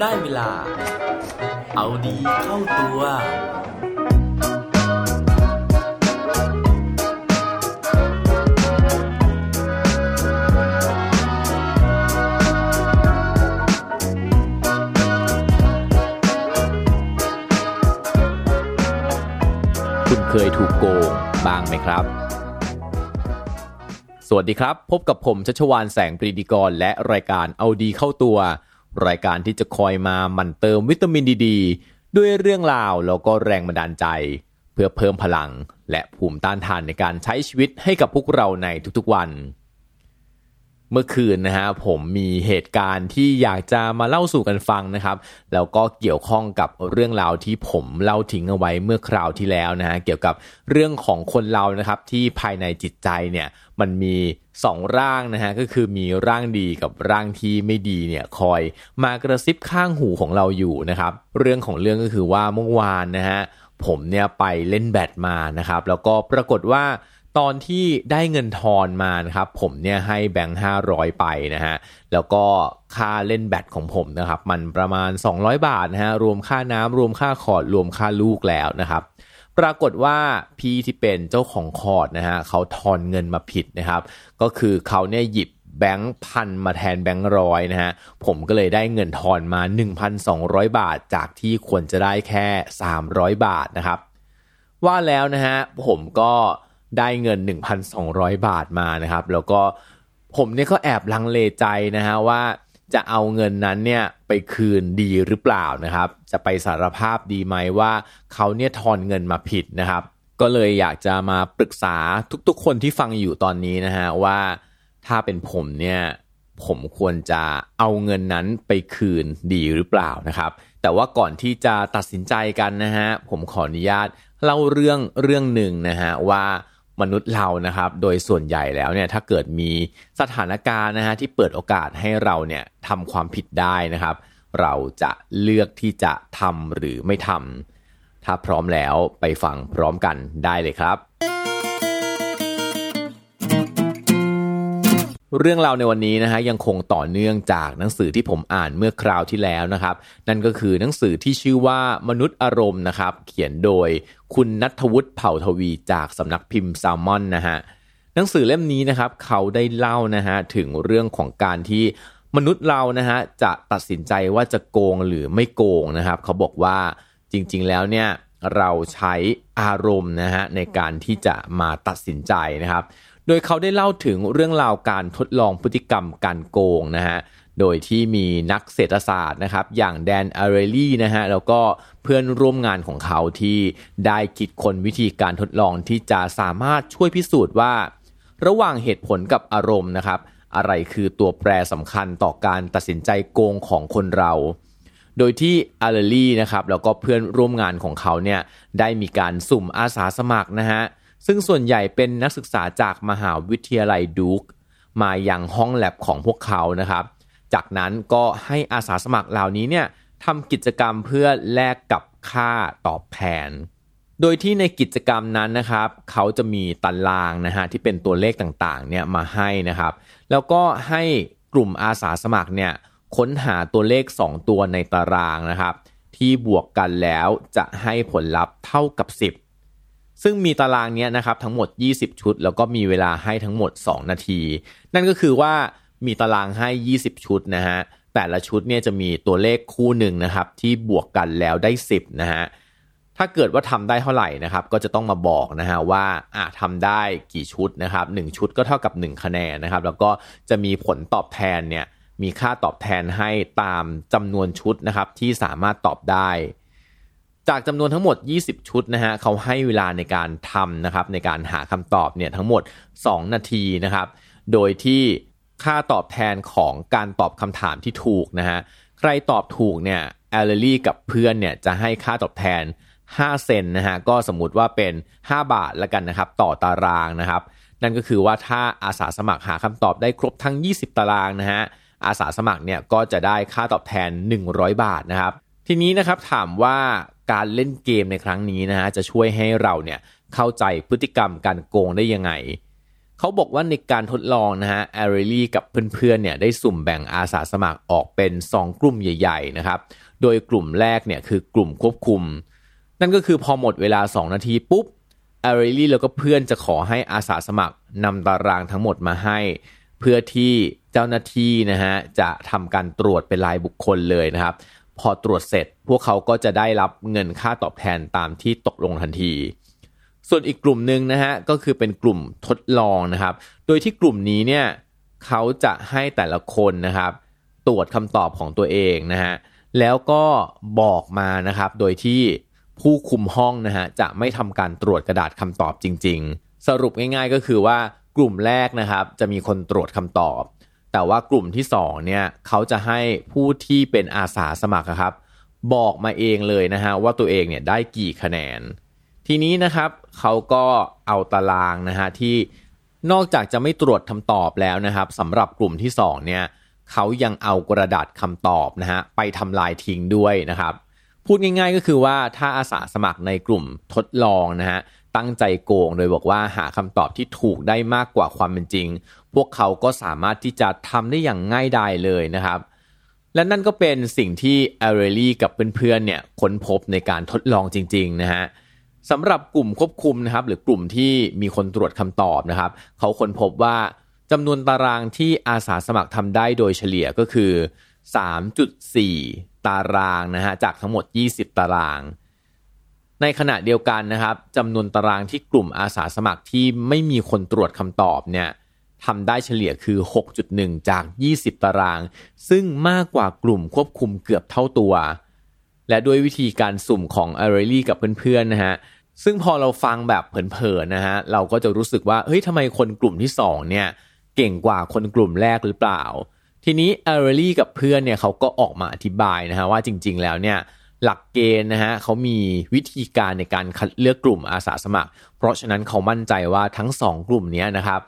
ได้เวลา เอาดีเข้าตัว คุณเคยถูกโกงบ้างไหมครับสวัสดีครับ พบกับผมชัชวานแสงปรีดีกรและรายการเอาดีเข้าตัว รายการที่จะคอยมามันเติมวิตามินดีดด้วยเรื่องราวแล้วก็แรงบันดาลใจ เพื่อเพิ่มพลังและภูมิต้านทานในการใช้ชีวิตให้กับพวกเราในทุกๆวัน เมื่อคืนนะฮะผมมีเหตุการณ์ที่อยากจะมาเล่าสู่กันฟังนะครับ แล้วก็เกี่ยวข้องกับเรื่องราวที่ผมเล่าทิ้งเอาไว้เมื่อคราวที่แล้วนะฮะเกี่ยวกับเรื่องของคนเรานะครับที่ภายในจิตใจเนี่ยมันมี สองร่างนะฮะก็คือมีร่างดีกับร่างที่ไม่ดีเนี่ยคอยมากระซิบข้างหูของเราอยู่นะครับ เรื่องของเรื่องก็คือว่าเมื่อวานนะฮะผมเนี่ยไปเล่นแบดมานะครับ แล้วก็ปรากฏว่าตอนที่ได้เงินทอนมานะครับผมเนี่ยให้แบงค์ห้าร้อยไปนะฮะแล้วก็ค่าเล่นแบตของผมนะครับ มันประมาณ 200 บาทนะฮะรวมค่าน้ำรวมค่าคอร์ดรวมค่าลูกแล้วนะครับ ปรากฏว่าพี่ที่เป็นเจ้าของคอร์ดนะฮะเขาทอนเงินมาผิดนะครับ ก็คือเขาเนี่ยหยิบแบงค์พันมาแทนแบงค์ร้อยนะฮะ ผมก็เลยได้เงินทอนมา 1,200 บาท จากที่ควรจะได้แค่ 300 บาทนะครับ ว่าแล้วนะฮะ ผมก็ได้เงิน 1,200 บาทมานะครับ แล้วก็ผมเนี่ยก็แอบลังเลใจนะฮะว่า จะเอาเงินนั้นเนี่ยไปคืนดีหรือเปล่านะครับ จะไปสารภาพดีไหมว่าเขาเนี่ยทอนเงินมาผิดนะครับ ก็เลยอยากจะมาปรึกษาทุกๆ คนที่ฟังอยู่ตอนนี้นะฮะว่าถ้าเป็นผมเนี่ยผมควรจะเอาเงินนั้นไปคืนดีหรือเปล่านะครับ แต่ว่าก่อนที่จะตัดสินใจกันนะฮะผมขออนุญาตเล่าเรื่องเรื่องหนึ่งนะฮะว่า มนุษย์เรานะครับ โดยส่วนใหญ่แล้วเนี่ยถ้าเกิดมีสถานการณ์นะฮะที่เปิดโอกาสให้เราเนี่ยทำความผิดได้นะครับ เราจะเลือกที่จะทำหรือไม่ทำถ้าพร้อมแล้วไปฟังพร้อมกันได้เลยครับ เรื่องราวในวันนี้นะฮะยังคงต่อเนื่องจากหนังสือที่ผมอ่านเมื่อคราวที่แล้วนะครับ นั่นก็คือหนังสือที่ชื่อว่ามนุษย์อารมณ์นะครับ เขียนโดยคุณนัทวุฒิเผ่าทวีจากสำนักพิมพ์แซลมอนนะฮะหนังสือเล่มนี้นะครับเขาได้เล่านะฮะถึงเรื่องของการที่มนุษย์เรานะฮะจะตัดสินใจว่าจะโกงหรือไม่โกงนะครับ เขาบอกว่าจริง ๆ แล้วเนี่ยเราใช้อารมณ์นะฮะในการที่จะมาตัดสินใจนะครับ โดยเขาได้เล่าถึงเรื่องราวการทดลองพฤติกรรมการโกงนะฮะโดยที่มีนักเศรษฐศาสตร์นะครับอย่างแดนอาร์เรลี่นะฮะแล้วก็เพื่อนร่วมงานของเขาที่ได้คิดค้นวิธีการทดลองที่จะสามารถช่วยพิสูจน์ว่า ระหว่างเหตุผลกับอารมณ์นะครับอะไรคือตัวแปรสำคัญต่อการตัดสินใจโกงของคนเรา โดยที่อาร์เรลลี่นะครับแล้วก็เพื่อนร่วมงานของเขาเนี่ยได้มีการสุ่มอาสาสมัครนะฮะ ซึ่งส่วนใหญ่เป็นนักศึกษาจากมหาวิทยาลัยดูกมาอยังห้องแลบของพวกเขานะครับ จากนั้นก็ให้อาสาสมัครเหล่านี้เนี่ยทำกิจกรรมเพื่อแลกกับค่าตอบแทน โดยที่ในกิจกรรมนั้นนะครับ เขาจะมีตารางนะฮะที่เป็นตัวเลขต่างๆเนี่ยมาให้นะครับ แล้วก็ให้กลุ่มอาสาสมัครเนี่ยค้นหาตัวเลข 2 ตัวในตารางนะครับ ที่บวกกันแล้วจะให้ผลลัพธ์เท่ากับ 10 ซึ่งมีตารางเนี้ยนะครับทั้งหมด 20 ชุด แล้วก็มีเวลาให้ทั้งหมด 2 นาที นั่นก็คือว่ามีตารางให้ 20 ชุดนะฮะแต่ละชุดเนี่ยจะมีตัวเลขคู่หนึ่งนะครับที่บวกกันแล้วได้ 10นะฮะถ้าเกิดว่าทำได้เท่าไหร่นะครับก็จะต้องมาบอกนะฮะว่าอะทำได้กี่ชุดนะครับ1ชุดก็เท่ากับ 1 คะแนนนะครับ แล้วก็จะมีผลตอบแทนเนี่ยมีค่าตอบแทนให้ตามจำนวนชุดนะครับที่สามารถตอบได้ จากจำนวนทั้งหมด 20 ชุดนะฮะเขาให้เวลาในการทำนะครับในการหาคำตอบเนี่ยทั้งหมด 2 นาทีนะครับ โดยที่ค่าตอบแทนของการตอบคำถามที่ถูกนะฮะใครตอบถูกเนี่ยแอลเลลี่กับเพื่อนเนี่ยจะให้ค่าตอบแทน 5 เซนนะฮะก็สมมุติว่าเป็น 5 บาทล้วกันนะครับต่อตารางนะครับ นั่นก็คือว่าถ้าอาสาสมัครหาคำตอบได้ครบทั้ง 20 ตารางนะฮะอาสาสมัครเนี่ยก็จะได้ค่าตอบแทน 100 บาทนะครับ ทีนี้นะครับถามว่าการเล่นเกมในครั้งนี้นะฮะจะช่วยให้เราเนี่ยเข้าใจพฤติกรรมการโกงได้ยังไง เขาบอกว่าในการทดลองนะฮะแอรลี่กับเพื่อนๆเนี่ยได้สุ่มแบ่งอาสาสมัครออกเป็น 2 กลุ่มใหญ่ ๆ นะครับ โดยกลุ่มแรกเนี่ยคือกลุ่มควบคุม นั่นก็คือพอหมดเวลา 2 นาทีปุ๊บแอรลี่แล้วก็เพื่อนจะขอให้อาสาสมัครนำตารางทั้งหมดมาให้ เพื่อที่เจ้าหน้าที่นะฮะจะทำการตรวจเป็นรายบุคคลเลยนะครับ พอตรวจเสร็จ พวกเขาก็จะได้รับเงินค่าตอบแทนตามที่ตกลงทันที ส่วนอีกกลุ่มหนึ่งนะฮะก็คือเป็นกลุ่มทดลองนะครับ โดยที่กลุ่มนี้เนี่ยเขาจะให้แต่ละคนนะครับ ตรวจคำตอบของตัวเองนะฮะแล้วก็บอกมานะครับ โดยที่ผู้คุมห้องนะฮะจะไม่ทำการตรวจกระดาษคำตอบจริง ๆ สรุปง่ายๆก็คือว่ากลุ่มแรกนะครับ จะมีคนตรวจคำตอบ แต่ว่ากลุ่มที่สองเนี่ยเขาจะให้ผู้ที่เป็นอาสาสมัครครับ บอกมาเองเลยนะฮะว่าตัวเองเนี่ยได้กี่คะแนน ทีนี้นะครับเขาก็เอาตารางนะฮะที่นอกจากจะไม่ตรวจคำตอบแล้วนะครับสำหรับกลุ่มที่สองเนี่ยเขายังเอากระดาษคำตอบนะฮะไปทำลายทิ้งด้วยนะครับ พูดง่ายๆก็คือว่าถ้าอาสาสมัครในกลุ่มทดลองนะฮะ ตั้งใจโกง โดยบอกว่าหาคำตอบที่ถูกได้มากกว่าความเป็นจริง พวกเขาก็สามารถที่จะทำได้อย่างง่ายดายเลยนะครับ และนั่นก็เป็นสิ่งที่แอเรลี่กับเพื่อนๆเนี่ยค้นพบในการทดลองจริงๆนะฮะสำหรับกลุ่มควบคุมนะครับ หรือกลุ่มที่มีคนตรวจคำตอบนะครับ เขาค้นพบว่าจำนวนตารางที่อาสาสมัครทำได้โดยเฉลี่ยก็คือ 3.4 ตารางนะฮะจากทั้งหมด 20 ตาราง ในขณะเดียวกันนะครับจำนวนตารางที่กลุ่มอาสาสมัครที่ไม่มีคนตรวจคำตอบเนี่ยทำได้เฉลี่ยคือ 6.1 จาก 20 ตาราง ซึ่งมากกว่ากลุ่มควบคุมเกือบเท่าตัว และด้วยวิธีการสุ่มของอารลี่กับเพื่อนๆนะฮะซึ่งพอเราฟังแบบเผินๆนะฮะเราก็จะรู้สึกว่าเฮ้ยทำไมคนกลุ่มที่ 2 เนี่ย เก่งกว่าคนกลุ่มแรกหรือเปล่า ทีนี้อารลี่กับเพื่อนเนี่ยเขาก็ออกมาอธิบายนะฮะว่าจริง ๆ แล้วเนี่ย หลักเกณฑ์นะฮะเขามีวิธีการในการคัดเลือกกลุ่มอาสาสมัคร เพราะฉะนั้นเขามั่นใจว่าทั้งสองกลุ่มนี้นะครับ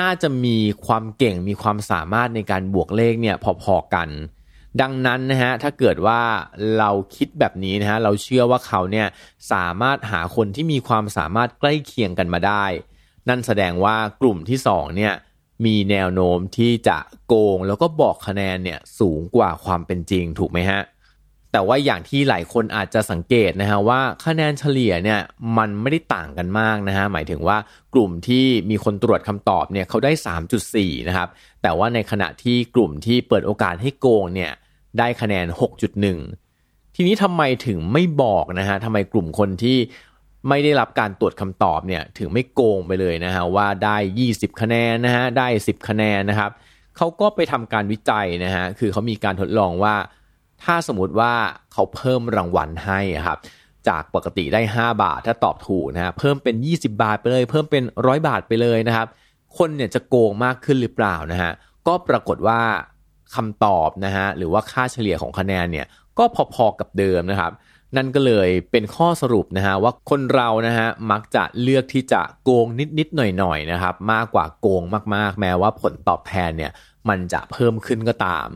น่าจะมีความเก่งมีความสามารถในการบวกเลขเนี่ยพอๆกัน ดังนั้นนะฮะถ้าเกิดว่าเราคิดแบบนี้นะฮะเราเชื่อว่าเขาเนี่ยสามารถหาคนที่มีความสามารถใกล้เคียงกันมาได้ นั่นแสดงว่ากลุ่มที่สองเนี่ยมีแนวโน้มที่จะโกงแล้วก็บอกคะแนนเนี่ยสูงกว่าความเป็นจริงถูกไหมฮะ แต่ว่าอย่างที่หลายคนอาจจะสังเกตนะฮะว่าคะแนนเฉลี่ยเนี่ยมันไม่ได้ต่างกันมากนะฮะหมายถึงว่ากลุ่มที่มีคนตรวจคำตอบเนี่ยเขาได้ 3.4 นะครับ แต่ว่าในขณะที่กลุ่มที่เปิดโอกาสให้โกงเนี่ยได้คะแนน 6.1 ทีนี้ทำไมถึงไม่บอกนะฮะทำไมกลุ่มคนที่ไม่ได้รับการตรวจคำตอบเนี่ยถึงไม่โกงไปเลยนะฮะว่าได้ 20 คะแนนนะฮะได้ 10 คะแนนนะครับเขาก็ไปทำการวิจัยนะฮะคือเขามีการทดลองว่า ถ้าสมมติว่าเขาเพิ่มรางวัลให้ครับจากปกติได้ 5 บาท ถ้าตอบถูกนะฮะเพิ่มเป็น 20 บาทไปเลย เพิ่มเป็นร้อยบาทไปเลยนะครับ คนเนี่ยจะโกงมากขึ้นหรือเปล่านะฮะก็ปรากฏว่าคำตอบนะฮะหรือว่าค่าเฉลี่ยของคะแนนเนี่ยก็พอๆกับเดิมนะครับ นั่นก็เลยเป็นข้อสรุปนะฮะว่าคนเรานะฮะมักจะเลือกที่จะโกงนิดๆหน่อยๆนะครับ มากกว่าโกงมากๆ แม้ว่าผลตอบแทนเนี่ยมันจะเพิ่มขึ้นก็ตาม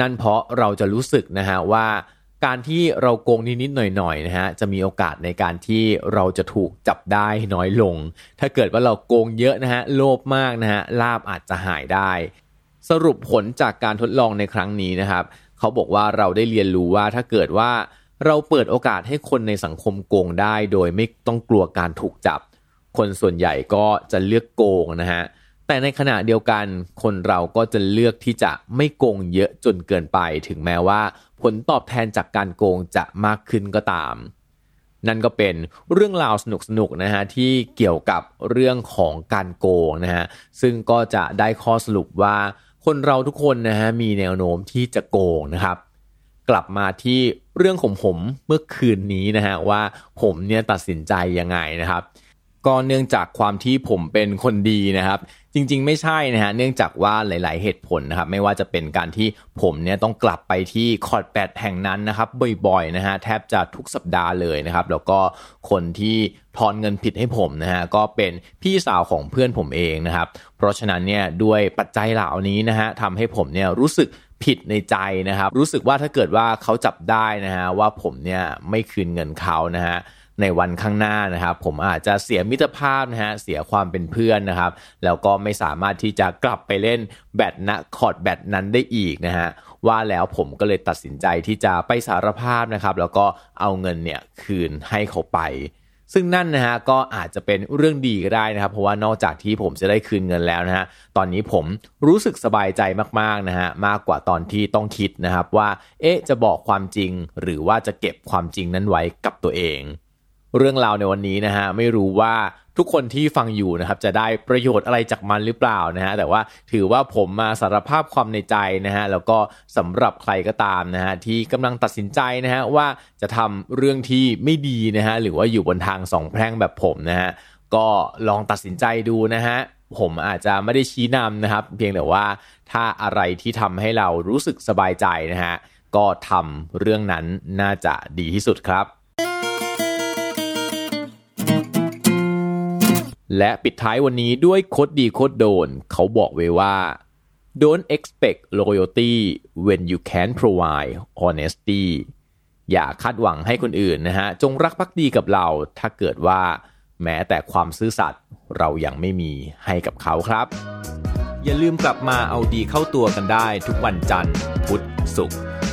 นั่นเพราะเราจะรู้สึกนะฮะว่าการที่เราโกงนิดๆหน่อยๆนะฮะจะมีโอกาสในการที่เราจะถูกจับได้น้อยลง ถ้าเกิดว่าเราโกงเยอะนะฮะโลภมากนะฮะลาบอาจจะหายได้ สรุปผลจากการทดลองในครั้งนี้นะครับ เขาบอกว่าเราได้เรียนรู้ว่าถ้าเกิดว่าเราเปิดโอกาสให้คนในสังคมโกงได้ โดยไม่ต้องกลัวการถูกจับ คนส่วนใหญ่ก็จะเลือกโกงนะฮะ แต่ในขณะเดียวกันคนเราก็จะเลือกที่จะไม่โกงเยอะจนเกินไป ถึงแม้ว่าผลตอบแทนจากการโกงจะมากขึ้นก็ตาม นั่นก็เป็นเรื่องราวสนุกๆนะฮะที่เกี่ยวกับเรื่องของการโกงนะฮะซึ่งก็จะได้ข้อสรุปว่าคนเราทุกคนนะฮะมีแนวโน้มที่จะโกงนะครับ กลับมาที่เรื่องของผมเมื่อคืนนี้นะฮะว่าผมเนี่ยตัดสินใจยังไงนะครับ ก็เนื่องจากความที่ผมเป็นคนดีนะครับ จริง ๆ ไม่ใช่นะฮะเนื่องจากว่าหลาย ๆ เหตุผลนะครับ ไม่ว่าจะเป็นการที่ผมเนี่ยต้องกลับไปที่คอร์ดแปดแห่งนั้นนะครับบ่อย ๆ นะฮะแทบจะทุกสัปดาห์เลยนะครับ แล้วก็คนที่ทอนเงินผิดให้ผมนะฮะก็เป็นพี่สาวของเพื่อนผมเองนะครับ เพราะฉะนั้นเนี่ยด้วยปัจจัยเหล่านี้นะฮะทำให้ผมเนี่ยรู้สึกผิดในใจนะครับ รู้สึกว่าถ้าเกิดว่าเขาจับได้นะฮะว่าผมเนี่ยไม่คืนเงินเขานะฮะ ในวันข้างหน้านะครับ ผมอาจจะเสียมิตรภาพนะฮะเสียความเป็นเพื่อนนะครับ แล้วก็ไม่สามารถที่จะกลับไปเล่นแบตนะคอร์ดแบตนั้นได้อีกนะฮะว่าแล้วผมก็เลยตัดสินใจที่จะไปสารภาพนะครับ แล้วก็เอาเงินเนี่ยคืนให้เขาไปซึ่งนั่นนะฮะก็อาจจะเป็นเรื่องดีก็ได้นะครับ เพราะว่านอกจากที่ผมจะได้คืนเงินแล้วนะฮะตอนนี้ผมรู้สึกสบายใจมากๆนะฮะมากกว่าตอนที่ต้องคิดนะครับว่า เอ๊ะจะบอกความจริง หรือว่าจะเก็บความจริงนั้นไว้กับตัวเอง เรื่องราวในวันนี้นะฮะไม่รู้ว่าทุกคนที่ฟังอยู่นะครับจะได้ประโยชน์อะไรจากมันหรือเปล่านะฮะแต่ว่าถือว่าผมมาสารภาพความในใจนะฮะแล้วก็สำหรับใครก็ตามนะฮะที่กำลังตัดสินใจนะฮะว่าจะทำเรื่องที่ไม่ดีนะฮะหรือว่าอยู่บนทางสองแพร่งแบบผมนะฮะก็ลองตัดสินใจดูนะฮะผมอาจจะไม่ได้ชี้นำนะครับ เพียงแต่ว่าถ้าอะไรที่ทำให้เรารู้สึกสบายใจนะฮะก็ทำเรื่องนั้นน่าจะดีที่สุดครับ และปิดท้ายวันนี้ด้วยโคดดีโคดโดน เขาบอกไว้ว่า don't expect loyalty when you can provide honesty อย่าคาดหวังให้คนอื่นนะฮะ จงรักภักดีกับเราถ้าเกิดว่าแม้แต่ความซื่อสัตย์เรายังไม่มีให้กับเขาครับ อย่าลืมกลับมาเอาดีเข้าตัวกันได้ทุกวันจันทร์ พุธศุกร์